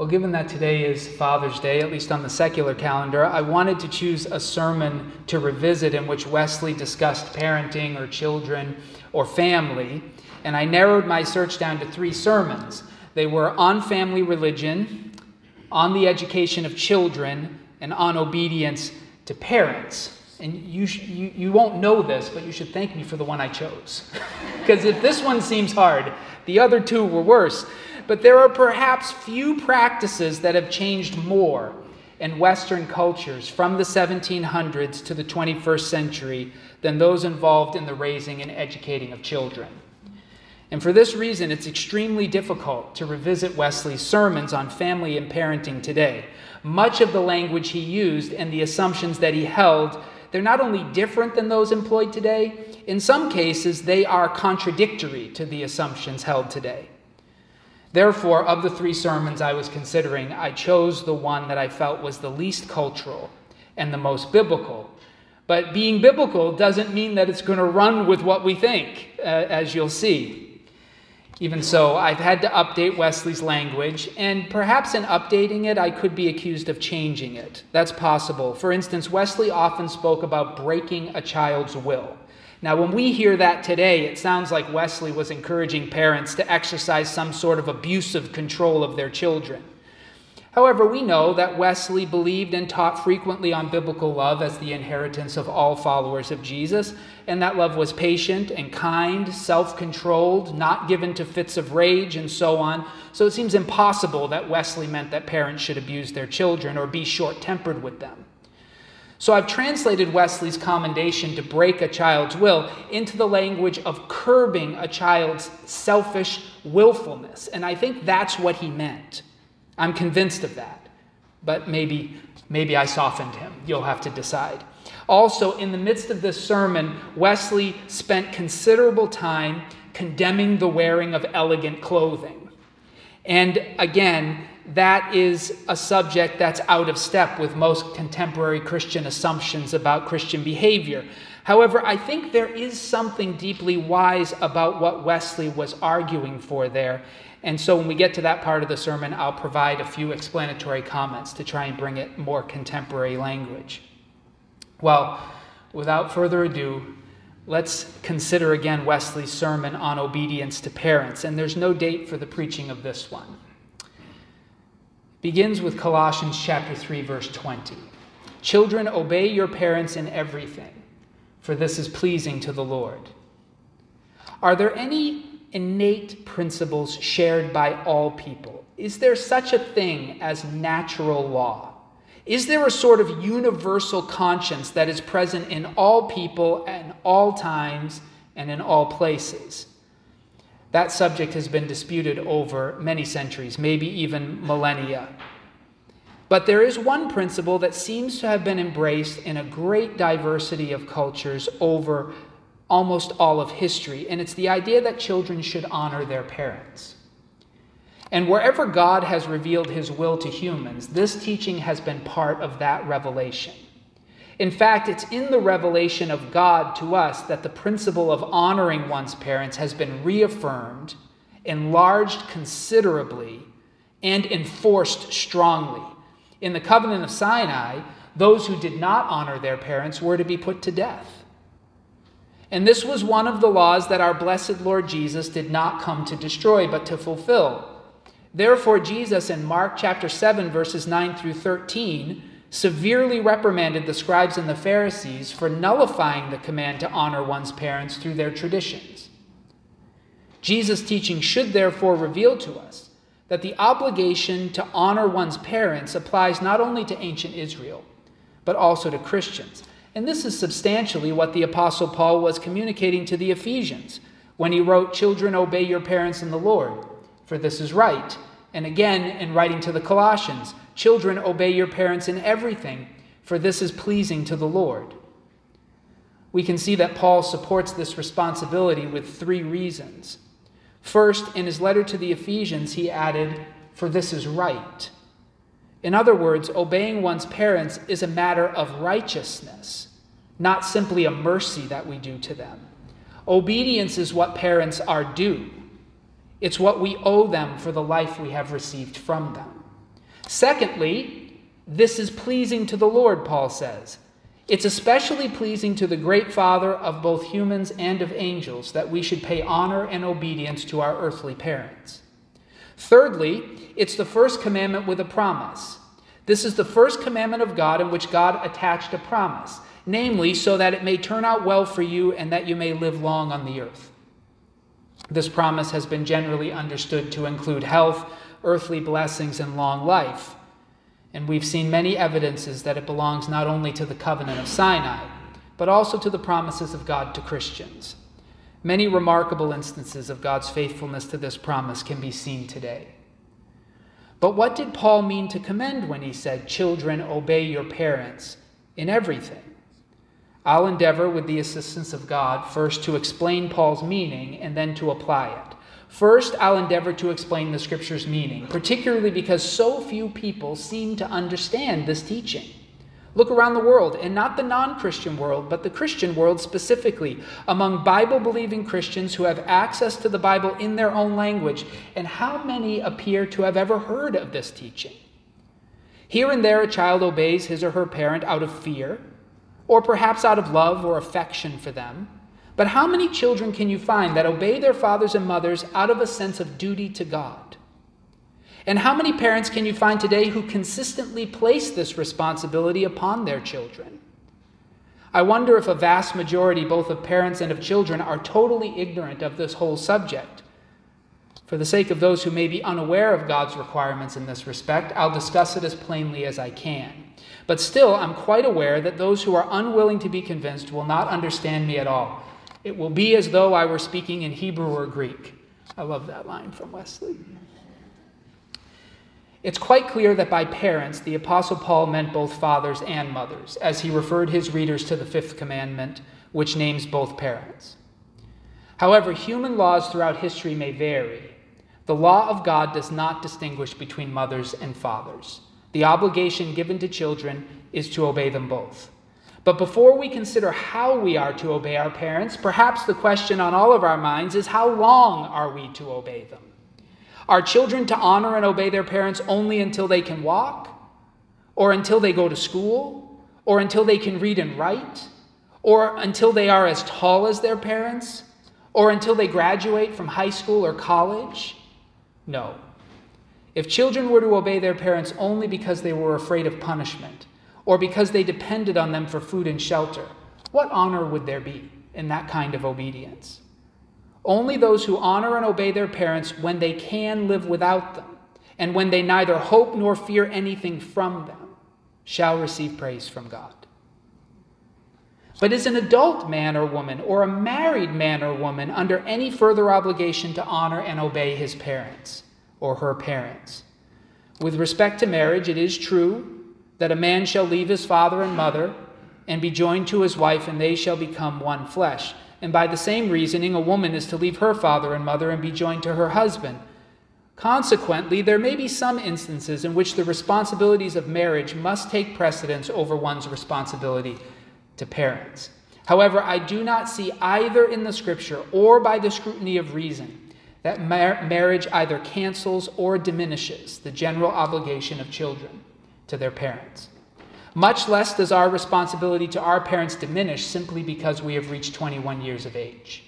Well, given that today is Father's Day, at least on the secular calendar, I wanted to choose a sermon to revisit in which Wesley discussed parenting or children or family. And I narrowed my search down to three sermons. They were on family religion, on the education of children, and on obedience to parents. And you, you, you won't know this, but you should thank me for the one I chose. Because if this one seems hard, the other two were worse. But there are perhaps few practices that have changed more in Western cultures from the 1700s to the 21st century than those involved in the raising and educating of children. And for this reason, it's extremely difficult to revisit Wesley's sermons on family and parenting today. Much of the language he used and the assumptions that he held, they're not only different than those employed today, in some cases, they are contradictory to the assumptions held today. Therefore, of the three sermons I was considering, I chose the one that I felt was the least cultural and the most biblical. But being biblical doesn't mean that it's going to run with what we think, uh, as you'll see. Even so, I've had to update Wesley's language, and perhaps in updating it, I could be accused of changing it. That's possible. For instance, Wesley often spoke about breaking a child's will. Now, when we hear that today, it sounds like Wesley was encouraging parents to exercise some sort of abusive control of their children. However, we know that Wesley believed and taught frequently on biblical love as the inheritance of all followers of Jesus, and that love was patient and kind, self controlled, not given to fits of rage, and so on. So it seems impossible that Wesley meant that parents should abuse their children or be short tempered with them. So I've translated Wesley's commendation to break a child's will into the language of curbing a child's selfish willfulness. And I think that's what he meant. I'm convinced of that. But maybe maybe I softened him. You'll have to decide. Also, in the midst of this sermon, Wesley spent considerable time condemning the wearing of elegant clothing. And again, that is a subject that's out of step with most contemporary Christian assumptions about Christian behavior. However, I think there is something deeply wise about what Wesley was arguing for there. And so when we get to that part of the sermon, I'll provide a few explanatory comments to try and bring it more contemporary language. Well, without further ado, let's consider again Wesley's sermon on obedience to parents. And there's no date for the preaching of this one begins with Colossians chapter 3 verse 20. Children obey your parents in everything, for this is pleasing to the Lord. Are there any innate principles shared by all people? Is there such a thing as natural law? Is there a sort of universal conscience that is present in all people and all times and in all places? That subject has been disputed over many centuries, maybe even millennia. But there is one principle that seems to have been embraced in a great diversity of cultures over almost all of history, and it's the idea that children should honor their parents. And wherever God has revealed his will to humans, this teaching has been part of that revelation. In fact, it's in the revelation of God to us that the principle of honoring one's parents has been reaffirmed, enlarged considerably, and enforced strongly. In the covenant of Sinai, those who did not honor their parents were to be put to death. And this was one of the laws that our blessed Lord Jesus did not come to destroy, but to fulfill. Therefore, Jesus in Mark chapter 7, verses 9 through 13, severely reprimanded the scribes and the Pharisees for nullifying the command to honor one's parents through their traditions. Jesus' teaching should therefore reveal to us that the obligation to honor one's parents applies not only to ancient Israel, but also to Christians. And this is substantially what the Apostle Paul was communicating to the Ephesians when he wrote, Children, obey your parents in the Lord, for this is right. And again, in writing to the Colossians, Children, obey your parents in everything, for this is pleasing to the Lord. We can see that Paul supports this responsibility with three reasons. First, in his letter to the Ephesians, he added, For this is right. In other words, obeying one's parents is a matter of righteousness, not simply a mercy that we do to them. Obedience is what parents are due, it's what we owe them for the life we have received from them. Secondly, this is pleasing to the Lord, Paul says. It's especially pleasing to the great Father of both humans and of angels that we should pay honor and obedience to our earthly parents. Thirdly, it's the first commandment with a promise. This is the first commandment of God in which God attached a promise, namely, so that it may turn out well for you and that you may live long on the earth. This promise has been generally understood to include health, earthly blessings, and long life. And we've seen many evidences that it belongs not only to the covenant of Sinai, but also to the promises of God to Christians. Many remarkable instances of God's faithfulness to this promise can be seen today. But what did Paul mean to commend when he said, Children, obey your parents in everything? I'll endeavor, with the assistance of God, first to explain Paul's meaning and then to apply it. First, I'll endeavor to explain the scripture's meaning, particularly because so few people seem to understand this teaching. Look around the world, and not the non Christian world, but the Christian world specifically, among Bible believing Christians who have access to the Bible in their own language, and how many appear to have ever heard of this teaching? Here and there, a child obeys his or her parent out of fear, or perhaps out of love or affection for them. But how many children can you find that obey their fathers and mothers out of a sense of duty to God? And how many parents can you find today who consistently place this responsibility upon their children? I wonder if a vast majority, both of parents and of children, are totally ignorant of this whole subject. For the sake of those who may be unaware of God's requirements in this respect, I'll discuss it as plainly as I can. But still, I'm quite aware that those who are unwilling to be convinced will not understand me at all it will be as though I were speaking in Hebrew or Greek. I love that line from Wesley. It's quite clear that by parents, the Apostle Paul meant both fathers and mothers, as he referred his readers to the fifth commandment, which names both parents. However, human laws throughout history may vary. The law of God does not distinguish between mothers and fathers. The obligation given to children is to obey them both. But before we consider how we are to obey our parents, perhaps the question on all of our minds is how long are we to obey them? Are children to honor and obey their parents only until they can walk? Or until they go to school? Or until they can read and write? Or until they are as tall as their parents? Or until they graduate from high school or college? No. If children were to obey their parents only because they were afraid of punishment, or because they depended on them for food and shelter, what honor would there be in that kind of obedience? Only those who honor and obey their parents when they can live without them, and when they neither hope nor fear anything from them, shall receive praise from God. But is an adult man or woman, or a married man or woman, under any further obligation to honor and obey his parents or her parents? With respect to marriage, it is true that a man shall leave his father and mother and be joined to his wife, and they shall become one flesh. And by the same reasoning, a woman is to leave her father and mother and be joined to her husband. Consequently, there may be some instances in which the responsibilities of marriage must take precedence over one's responsibility to parents. However, I do not see either in the scripture or by the scrutiny of reason that mar- marriage either cancels or diminishes the general obligation of children to their parents. Much less does our responsibility to our parents diminish simply because we have reached 21 years of age.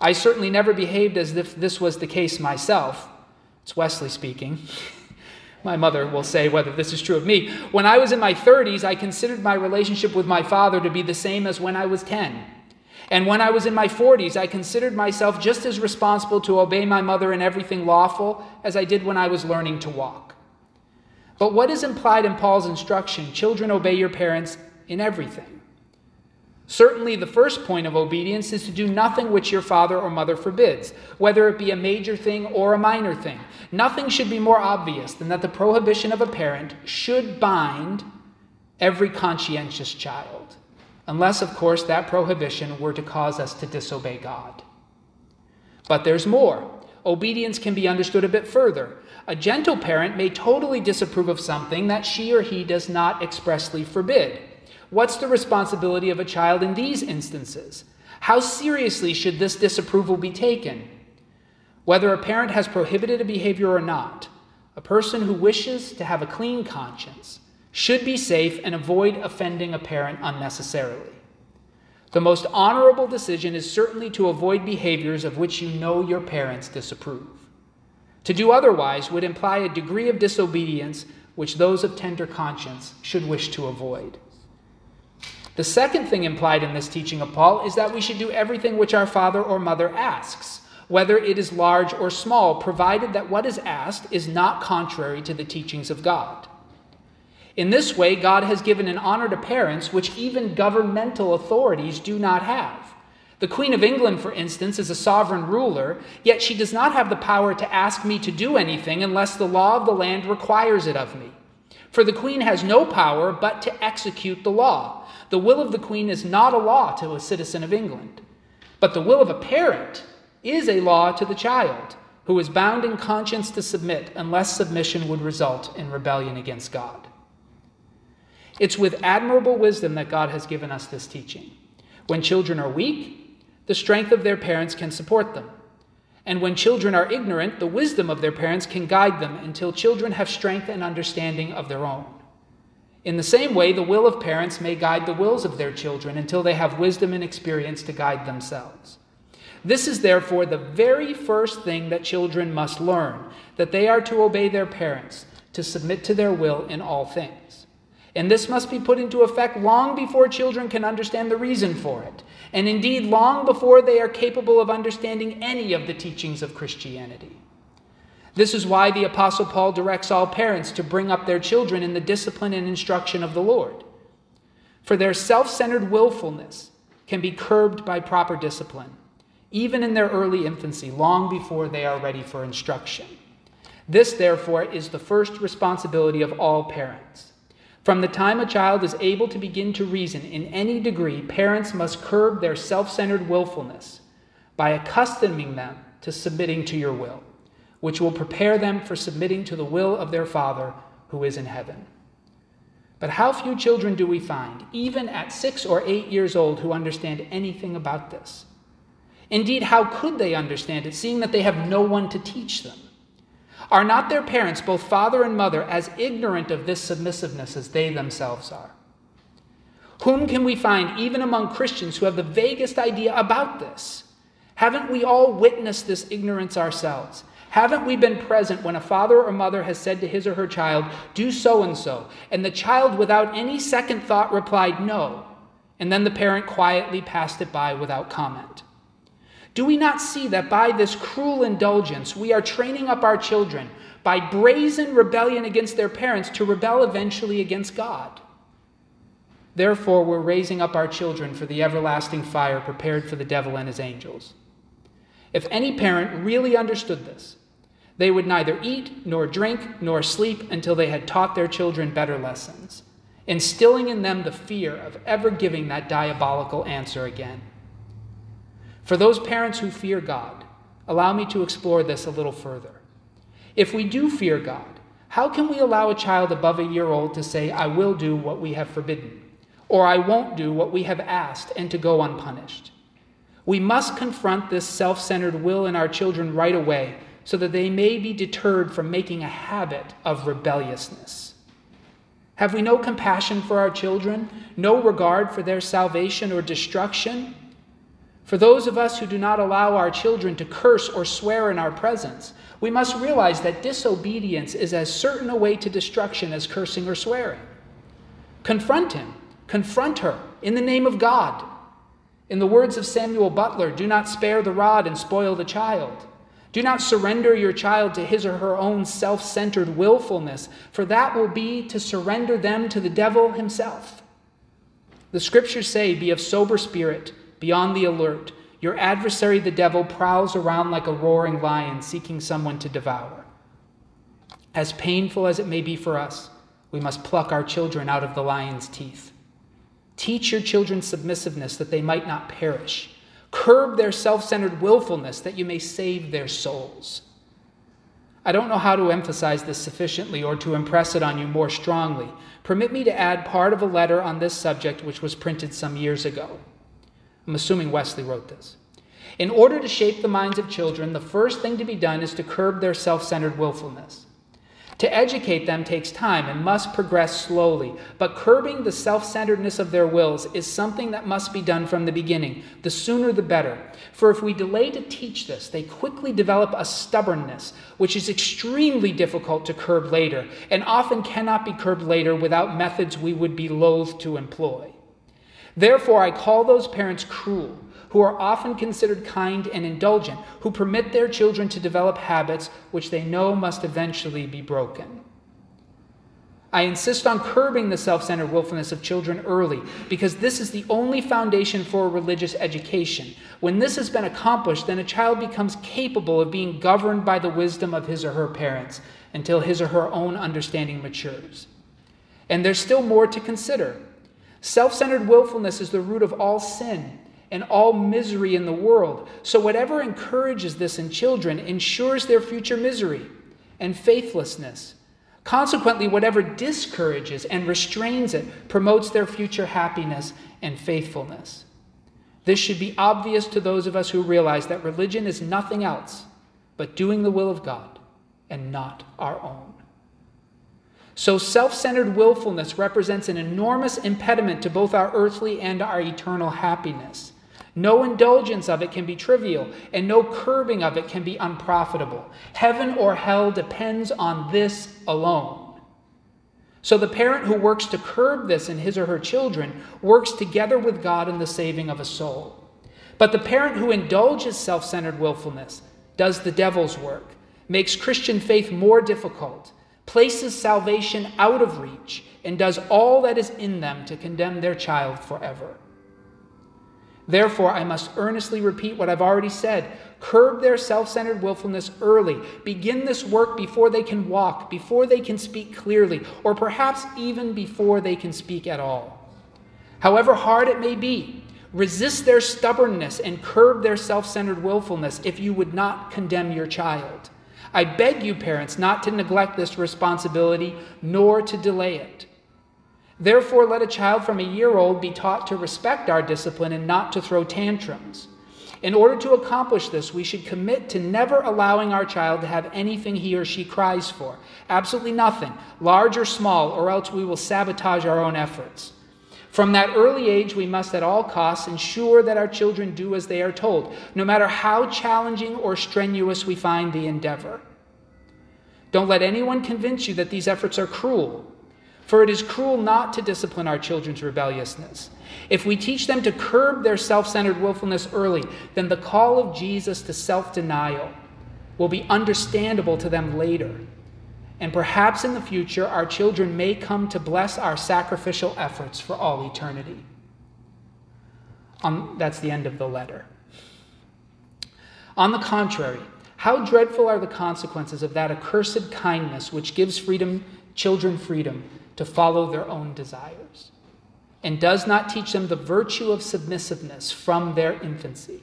I certainly never behaved as if this was the case myself. It's Wesley speaking. my mother will say whether this is true of me. When I was in my 30s, I considered my relationship with my father to be the same as when I was 10. And when I was in my 40s, I considered myself just as responsible to obey my mother in everything lawful as I did when I was learning to walk. But what is implied in Paul's instruction? Children, obey your parents in everything. Certainly, the first point of obedience is to do nothing which your father or mother forbids, whether it be a major thing or a minor thing. Nothing should be more obvious than that the prohibition of a parent should bind every conscientious child, unless, of course, that prohibition were to cause us to disobey God. But there's more. Obedience can be understood a bit further. A gentle parent may totally disapprove of something that she or he does not expressly forbid. What's the responsibility of a child in these instances? How seriously should this disapproval be taken? Whether a parent has prohibited a behavior or not, a person who wishes to have a clean conscience, should be safe and avoid offending a parent unnecessarily. The most honorable decision is certainly to avoid behaviors of which you know your parents disapprove. To do otherwise would imply a degree of disobedience which those of tender conscience should wish to avoid. The second thing implied in this teaching of Paul is that we should do everything which our father or mother asks, whether it is large or small, provided that what is asked is not contrary to the teachings of God. In this way, God has given an honor to parents which even governmental authorities do not have. The Queen of England, for instance, is a sovereign ruler, yet she does not have the power to ask me to do anything unless the law of the land requires it of me. For the Queen has no power but to execute the law. The will of the Queen is not a law to a citizen of England, but the will of a parent is a law to the child, who is bound in conscience to submit unless submission would result in rebellion against God. It's with admirable wisdom that God has given us this teaching. When children are weak, the strength of their parents can support them. And when children are ignorant, the wisdom of their parents can guide them until children have strength and understanding of their own. In the same way, the will of parents may guide the wills of their children until they have wisdom and experience to guide themselves. This is therefore the very first thing that children must learn that they are to obey their parents, to submit to their will in all things. And this must be put into effect long before children can understand the reason for it, and indeed long before they are capable of understanding any of the teachings of Christianity. This is why the Apostle Paul directs all parents to bring up their children in the discipline and instruction of the Lord. For their self centered willfulness can be curbed by proper discipline, even in their early infancy, long before they are ready for instruction. This, therefore, is the first responsibility of all parents. From the time a child is able to begin to reason in any degree, parents must curb their self centered willfulness by accustoming them to submitting to your will, which will prepare them for submitting to the will of their Father who is in heaven. But how few children do we find, even at six or eight years old, who understand anything about this? Indeed, how could they understand it, seeing that they have no one to teach them? Are not their parents, both father and mother, as ignorant of this submissiveness as they themselves are? Whom can we find, even among Christians, who have the vaguest idea about this? Haven't we all witnessed this ignorance ourselves? Haven't we been present when a father or mother has said to his or her child, Do so and so, and the child, without any second thought, replied, No, and then the parent quietly passed it by without comment? Do we not see that by this cruel indulgence we are training up our children by brazen rebellion against their parents to rebel eventually against God? Therefore, we're raising up our children for the everlasting fire prepared for the devil and his angels. If any parent really understood this, they would neither eat, nor drink, nor sleep until they had taught their children better lessons, instilling in them the fear of ever giving that diabolical answer again. For those parents who fear God, allow me to explore this a little further. If we do fear God, how can we allow a child above a year old to say, I will do what we have forbidden, or I won't do what we have asked, and to go unpunished? We must confront this self centered will in our children right away so that they may be deterred from making a habit of rebelliousness. Have we no compassion for our children, no regard for their salvation or destruction? For those of us who do not allow our children to curse or swear in our presence, we must realize that disobedience is as certain a way to destruction as cursing or swearing. Confront him, confront her in the name of God. In the words of Samuel Butler, do not spare the rod and spoil the child. Do not surrender your child to his or her own self centered willfulness, for that will be to surrender them to the devil himself. The scriptures say, Be of sober spirit be on the alert. Your adversary, the devil, prowls around like a roaring lion seeking someone to devour. As painful as it may be for us, we must pluck our children out of the lion's teeth. Teach your children submissiveness that they might not perish. Curb their self centered willfulness that you may save their souls. I don't know how to emphasize this sufficiently or to impress it on you more strongly. Permit me to add part of a letter on this subject which was printed some years ago. I'm assuming Wesley wrote this. In order to shape the minds of children, the first thing to be done is to curb their self centered willfulness. To educate them takes time and must progress slowly, but curbing the self centeredness of their wills is something that must be done from the beginning. The sooner the better. For if we delay to teach this, they quickly develop a stubbornness, which is extremely difficult to curb later, and often cannot be curbed later without methods we would be loath to employ. Therefore, I call those parents cruel who are often considered kind and indulgent, who permit their children to develop habits which they know must eventually be broken. I insist on curbing the self centered willfulness of children early because this is the only foundation for religious education. When this has been accomplished, then a child becomes capable of being governed by the wisdom of his or her parents until his or her own understanding matures. And there's still more to consider. Self centered willfulness is the root of all sin and all misery in the world. So, whatever encourages this in children ensures their future misery and faithlessness. Consequently, whatever discourages and restrains it promotes their future happiness and faithfulness. This should be obvious to those of us who realize that religion is nothing else but doing the will of God and not our own. So, self centered willfulness represents an enormous impediment to both our earthly and our eternal happiness. No indulgence of it can be trivial, and no curbing of it can be unprofitable. Heaven or hell depends on this alone. So the parent who works to curb this in his or her children works together with God in the saving of a soul. But the parent who indulges self centered willfulness does the devil's work, makes Christian faith more difficult, places salvation out of reach, and does all that is in them to condemn their child forever. Therefore, I must earnestly repeat what I've already said. Curb their self centered willfulness early. Begin this work before they can walk, before they can speak clearly, or perhaps even before they can speak at all. However hard it may be, resist their stubbornness and curb their self centered willfulness if you would not condemn your child. I beg you, parents, not to neglect this responsibility nor to delay it. Therefore, let a child from a year old be taught to respect our discipline and not to throw tantrums. In order to accomplish this, we should commit to never allowing our child to have anything he or she cries for. Absolutely nothing, large or small, or else we will sabotage our own efforts. From that early age, we must at all costs ensure that our children do as they are told, no matter how challenging or strenuous we find the endeavor. Don't let anyone convince you that these efforts are cruel for it is cruel not to discipline our children's rebelliousness. If we teach them to curb their self centered willfulness early, then the call of Jesus to self denial will be understandable to them later. And perhaps in the future, our children may come to bless our sacrificial efforts for all eternity. Um, that's the end of the letter. On the contrary, how dreadful are the consequences of that accursed kindness which gives freedom, children freedom to follow their own desires and does not teach them the virtue of submissiveness from their infancy.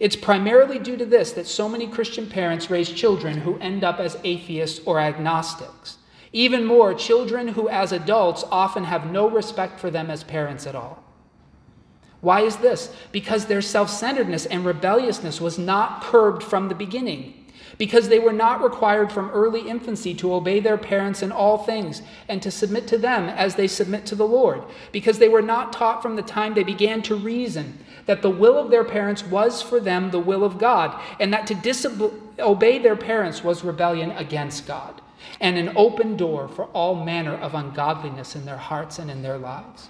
It's primarily due to this that so many Christian parents raise children who end up as atheists or agnostics. Even more, children who, as adults, often have no respect for them as parents at all. Why is this? Because their self centeredness and rebelliousness was not curbed from the beginning because they were not required from early infancy to obey their parents in all things and to submit to them as they submit to the Lord, because they were not taught from the time they began to reason that the will of their parents was for them the will of God, and that to disobey their parents was rebellion against God, and an open door for all manner of ungodliness in their hearts and in their lives.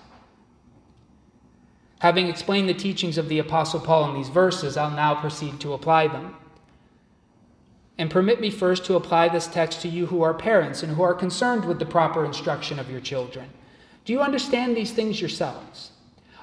Having explained the teachings of the Apostle Paul in these verses, I'll now proceed to apply them. And permit me first to apply this text to you who are parents and who are concerned with the proper instruction of your children. Do you understand these things yourselves?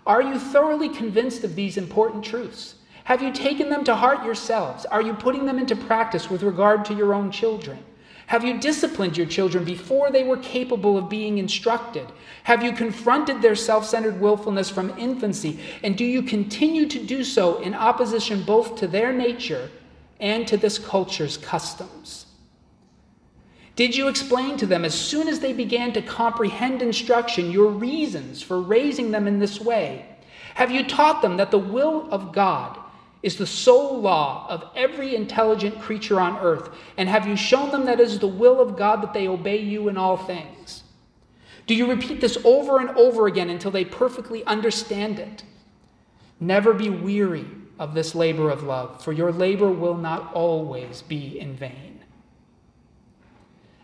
Are you thoroughly convinced of these important truths? Have you taken them to heart yourselves? Are you putting them into practice with regard to your own children? Have you disciplined your children before they were capable of being instructed? Have you confronted their self centered willfulness from infancy? And do you continue to do so in opposition both to their nature and to this culture's customs? Did you explain to them as soon as they began to comprehend instruction your reasons for raising them in this way? Have you taught them that the will of God is the sole law of every intelligent creature on earth? And have you shown them that it is the will of God that they obey you in all things? Do you repeat this over and over again until they perfectly understand it? Never be weary of this labor of love, for your labor will not always be in vain.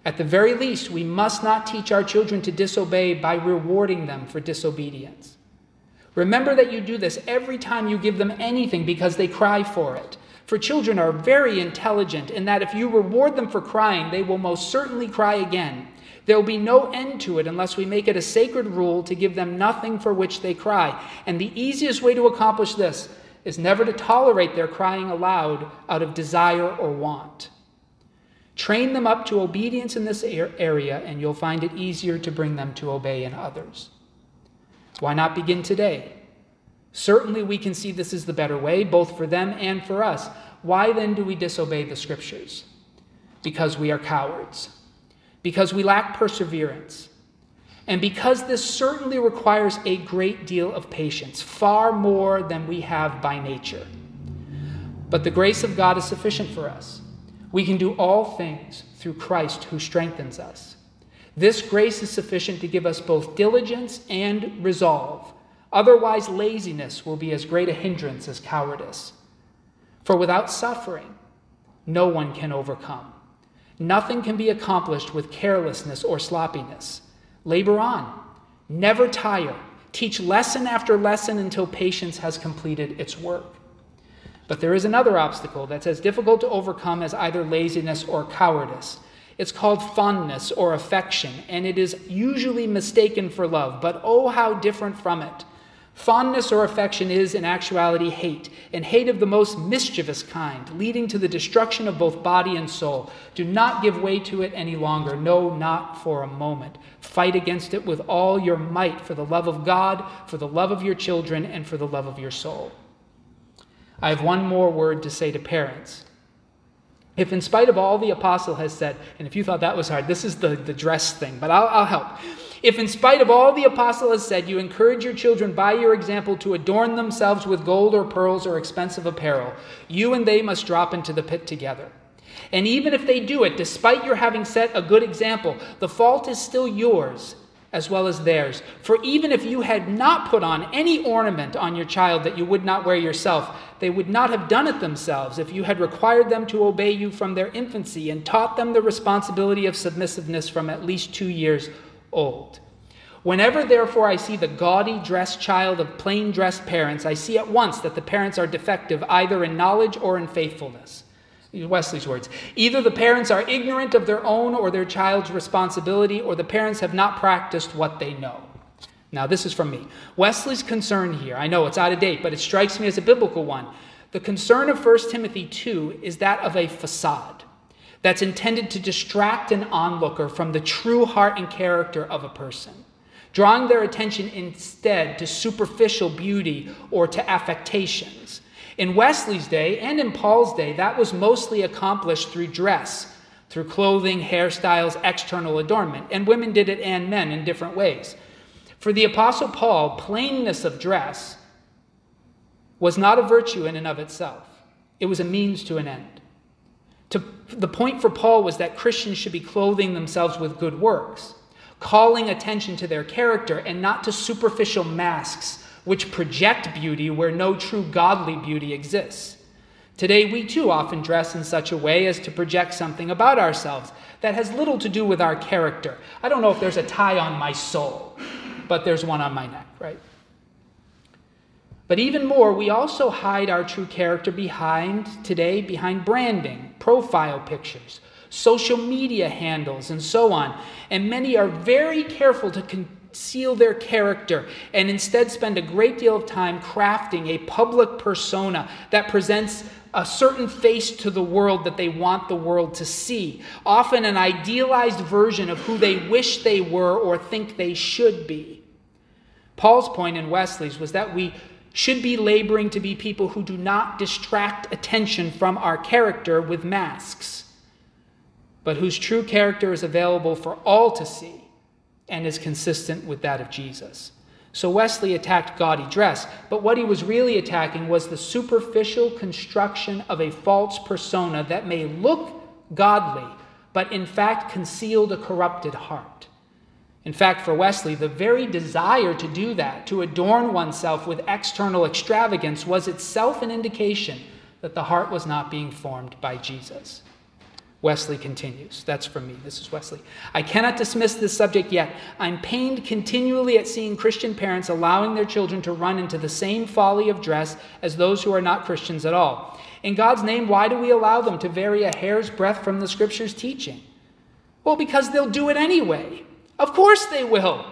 At the very least, we must not teach our children to disobey by rewarding them for disobedience. Remember that you do this every time you give them anything because they cry for it. For children are very intelligent, in that if you reward them for crying, they will most certainly cry again. There will be no end to it unless we make it a sacred rule to give them nothing for which they cry. And the easiest way to accomplish this is never to tolerate their crying aloud out of desire or want. Train them up to obedience in this area, and you'll find it easier to bring them to obey in others. Why not begin today? Certainly, we can see this is the better way, both for them and for us. Why then do we disobey the scriptures? Because we are cowards, because we lack perseverance, and because this certainly requires a great deal of patience, far more than we have by nature. But the grace of God is sufficient for us. We can do all things through Christ who strengthens us. This grace is sufficient to give us both diligence and resolve. Otherwise, laziness will be as great a hindrance as cowardice. For without suffering, no one can overcome. Nothing can be accomplished with carelessness or sloppiness. Labor on, never tire, teach lesson after lesson until patience has completed its work. But there is another obstacle that's as difficult to overcome as either laziness or cowardice. It's called fondness or affection, and it is usually mistaken for love, but oh, how different from it. Fondness or affection is, in actuality, hate, and hate of the most mischievous kind, leading to the destruction of both body and soul. Do not give way to it any longer. No, not for a moment. Fight against it with all your might for the love of God, for the love of your children, and for the love of your soul. I have one more word to say to parents. If, in spite of all the apostle has said, and if you thought that was hard, this is the, the dress thing, but I'll, I'll help. If, in spite of all the apostle has said, you encourage your children by your example to adorn themselves with gold or pearls or expensive apparel, you and they must drop into the pit together. And even if they do it, despite your having set a good example, the fault is still yours as well as theirs. For even if you had not put on any ornament on your child that you would not wear yourself, they would not have done it themselves if you had required them to obey you from their infancy and taught them the responsibility of submissiveness from at least two years old. Whenever, therefore, I see the gaudy dressed child of plain dressed parents, I see at once that the parents are defective either in knowledge or in faithfulness. Wesley's words. Either the parents are ignorant of their own or their child's responsibility, or the parents have not practiced what they know. Now, this is from me. Wesley's concern here, I know it's out of date, but it strikes me as a biblical one. The concern of 1 Timothy 2 is that of a facade that's intended to distract an onlooker from the true heart and character of a person, drawing their attention instead to superficial beauty or to affectations. In Wesley's day and in Paul's day, that was mostly accomplished through dress, through clothing, hairstyles, external adornment. And women did it and men in different ways. For the Apostle Paul, plainness of dress was not a virtue in and of itself, it was a means to an end. The point for Paul was that Christians should be clothing themselves with good works, calling attention to their character and not to superficial masks which project beauty where no true godly beauty exists. Today, we too often dress in such a way as to project something about ourselves that has little to do with our character. I don't know if there's a tie on my soul, but there's one on my neck, right? But even more, we also hide our true character behind, today, behind branding, profile pictures, social media handles, and so on. And many are very careful to conceal their character and instead spend a great deal of time crafting a public persona that presents a certain face to the world that they want the world to see, often an idealized version of who they wish they were or think they should be. Paul's point in Wesley's was that we should be laboring to be people who do not distract attention from our character with masks, but whose true character is available for all to see and is consistent with that of Jesus. So Wesley attacked gaudy dress, but what he was really attacking was the superficial construction of a false persona that may look godly, but in fact concealed a corrupted heart. In fact, for Wesley, the very desire to do that, to adorn oneself with external extravagance, was itself an indication that the heart was not being formed by Jesus. Wesley continues. That's from me. This is Wesley. I cannot dismiss this subject yet. I'm pained continually at seeing Christian parents allowing their children to run into the same folly of dress as those who are not Christians at all. In God's name, why do we allow them to vary a hair's breadth from the Scripture's teaching? Well, because they'll do it anyway. Of course they will.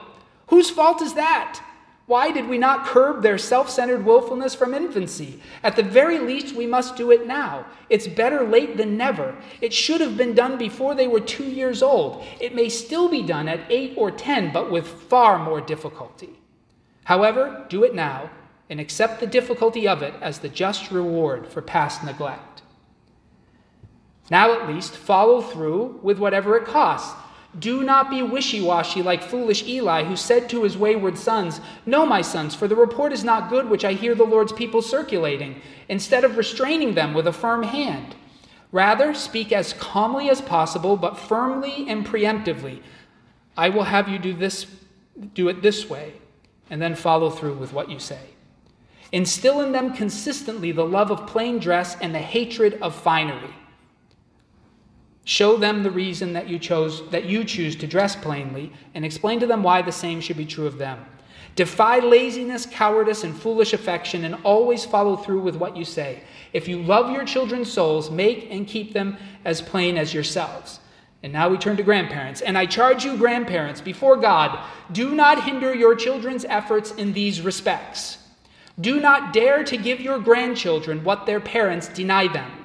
Whose fault is that? Why did we not curb their self centered willfulness from infancy? At the very least, we must do it now. It's better late than never. It should have been done before they were two years old. It may still be done at eight or ten, but with far more difficulty. However, do it now and accept the difficulty of it as the just reward for past neglect. Now, at least, follow through with whatever it costs. Do not be wishy washy like foolish Eli, who said to his wayward sons, No, my sons, for the report is not good which I hear the Lord's people circulating, instead of restraining them with a firm hand. Rather, speak as calmly as possible, but firmly and preemptively. I will have you do this, do it this way, and then follow through with what you say. Instill in them consistently the love of plain dress and the hatred of finery. Show them the reason that you chose that you choose to dress plainly and explain to them why the same should be true of them. Defy laziness, cowardice, and foolish affection, and always follow through with what you say. If you love your children's souls, make and keep them as plain as yourselves. And now we turn to grandparents. And I charge you, grandparents, before God, do not hinder your children's efforts in these respects. Do not dare to give your grandchildren what their parents deny them.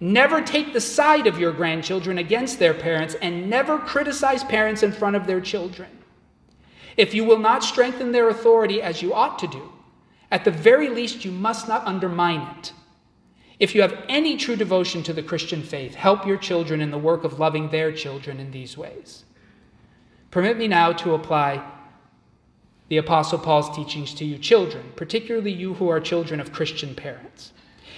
Never take the side of your grandchildren against their parents, and never criticize parents in front of their children. If you will not strengthen their authority as you ought to do, at the very least, you must not undermine it. If you have any true devotion to the Christian faith, help your children in the work of loving their children in these ways. Permit me now to apply the Apostle Paul's teachings to you children, particularly you who are children of Christian parents.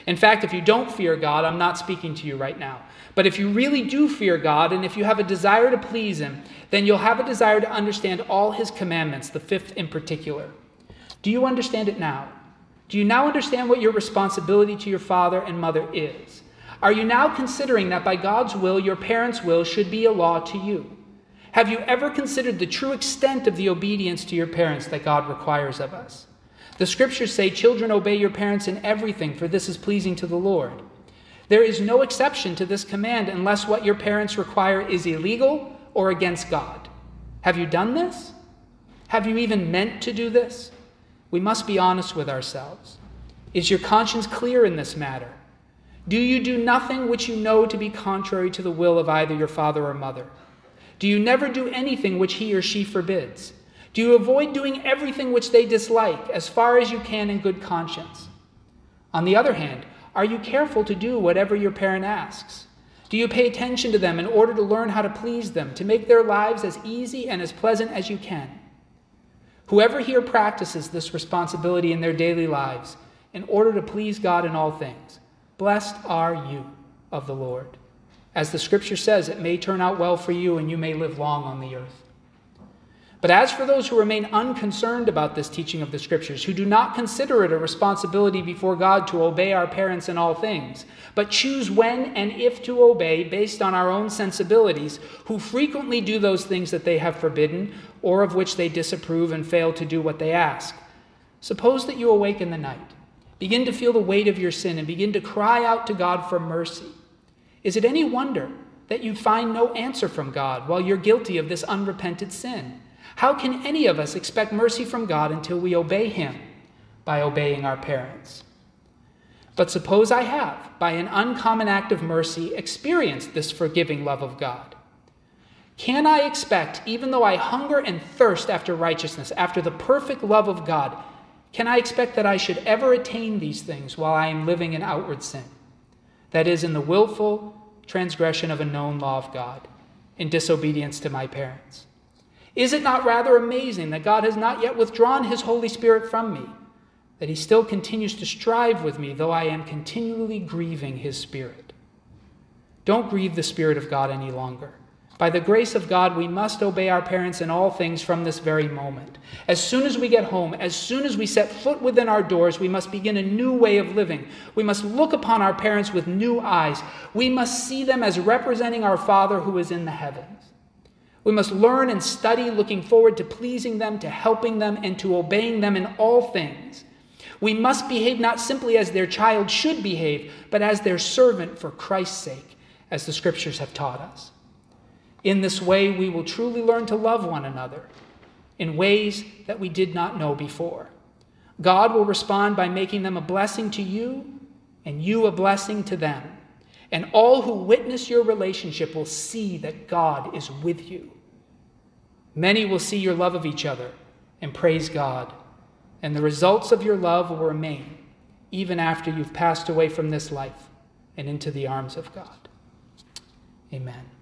In fact, if you don't fear God, I'm not speaking to you right now. But if you really do fear God, and if you have a desire to please Him, then you'll have a desire to understand all His commandments, the fifth in particular. Do you understand it now? Do you now understand what your responsibility to your father and mother is? Are you now considering that by God's will, your parents' will should be a law to you? Have you ever considered the true extent of the obedience to your parents that God requires of us? The scriptures say, Children, obey your parents in everything, for this is pleasing to the Lord. There is no exception to this command unless what your parents require is illegal or against God. Have you done this? Have you even meant to do this? We must be honest with ourselves. Is your conscience clear in this matter? Do you do nothing which you know to be contrary to the will of either your father or mother? Do you never do anything which he or she forbids? Do you avoid doing everything which they dislike as far as you can in good conscience? On the other hand, are you careful to do whatever your parent asks? Do you pay attention to them in order to learn how to please them, to make their lives as easy and as pleasant as you can? Whoever here practices this responsibility in their daily lives in order to please God in all things, blessed are you of the Lord. As the scripture says, it may turn out well for you and you may live long on the earth. But as for those who remain unconcerned about this teaching of the Scriptures, who do not consider it a responsibility before God to obey our parents in all things, but choose when and if to obey based on our own sensibilities, who frequently do those things that they have forbidden or of which they disapprove and fail to do what they ask, suppose that you awake in the night, begin to feel the weight of your sin, and begin to cry out to God for mercy. Is it any wonder that you find no answer from God while you're guilty of this unrepented sin? How can any of us expect mercy from God until we obey Him by obeying our parents? But suppose I have, by an uncommon act of mercy, experienced this forgiving love of God. Can I expect, even though I hunger and thirst after righteousness, after the perfect love of God, can I expect that I should ever attain these things while I am living in outward sin? That is, in the willful transgression of a known law of God, in disobedience to my parents. Is it not rather amazing that God has not yet withdrawn his Holy Spirit from me, that he still continues to strive with me, though I am continually grieving his Spirit? Don't grieve the Spirit of God any longer. By the grace of God, we must obey our parents in all things from this very moment. As soon as we get home, as soon as we set foot within our doors, we must begin a new way of living. We must look upon our parents with new eyes. We must see them as representing our Father who is in the heavens. We must learn and study, looking forward to pleasing them, to helping them, and to obeying them in all things. We must behave not simply as their child should behave, but as their servant for Christ's sake, as the scriptures have taught us. In this way, we will truly learn to love one another in ways that we did not know before. God will respond by making them a blessing to you and you a blessing to them. And all who witness your relationship will see that God is with you. Many will see your love of each other and praise God. And the results of your love will remain even after you've passed away from this life and into the arms of God. Amen.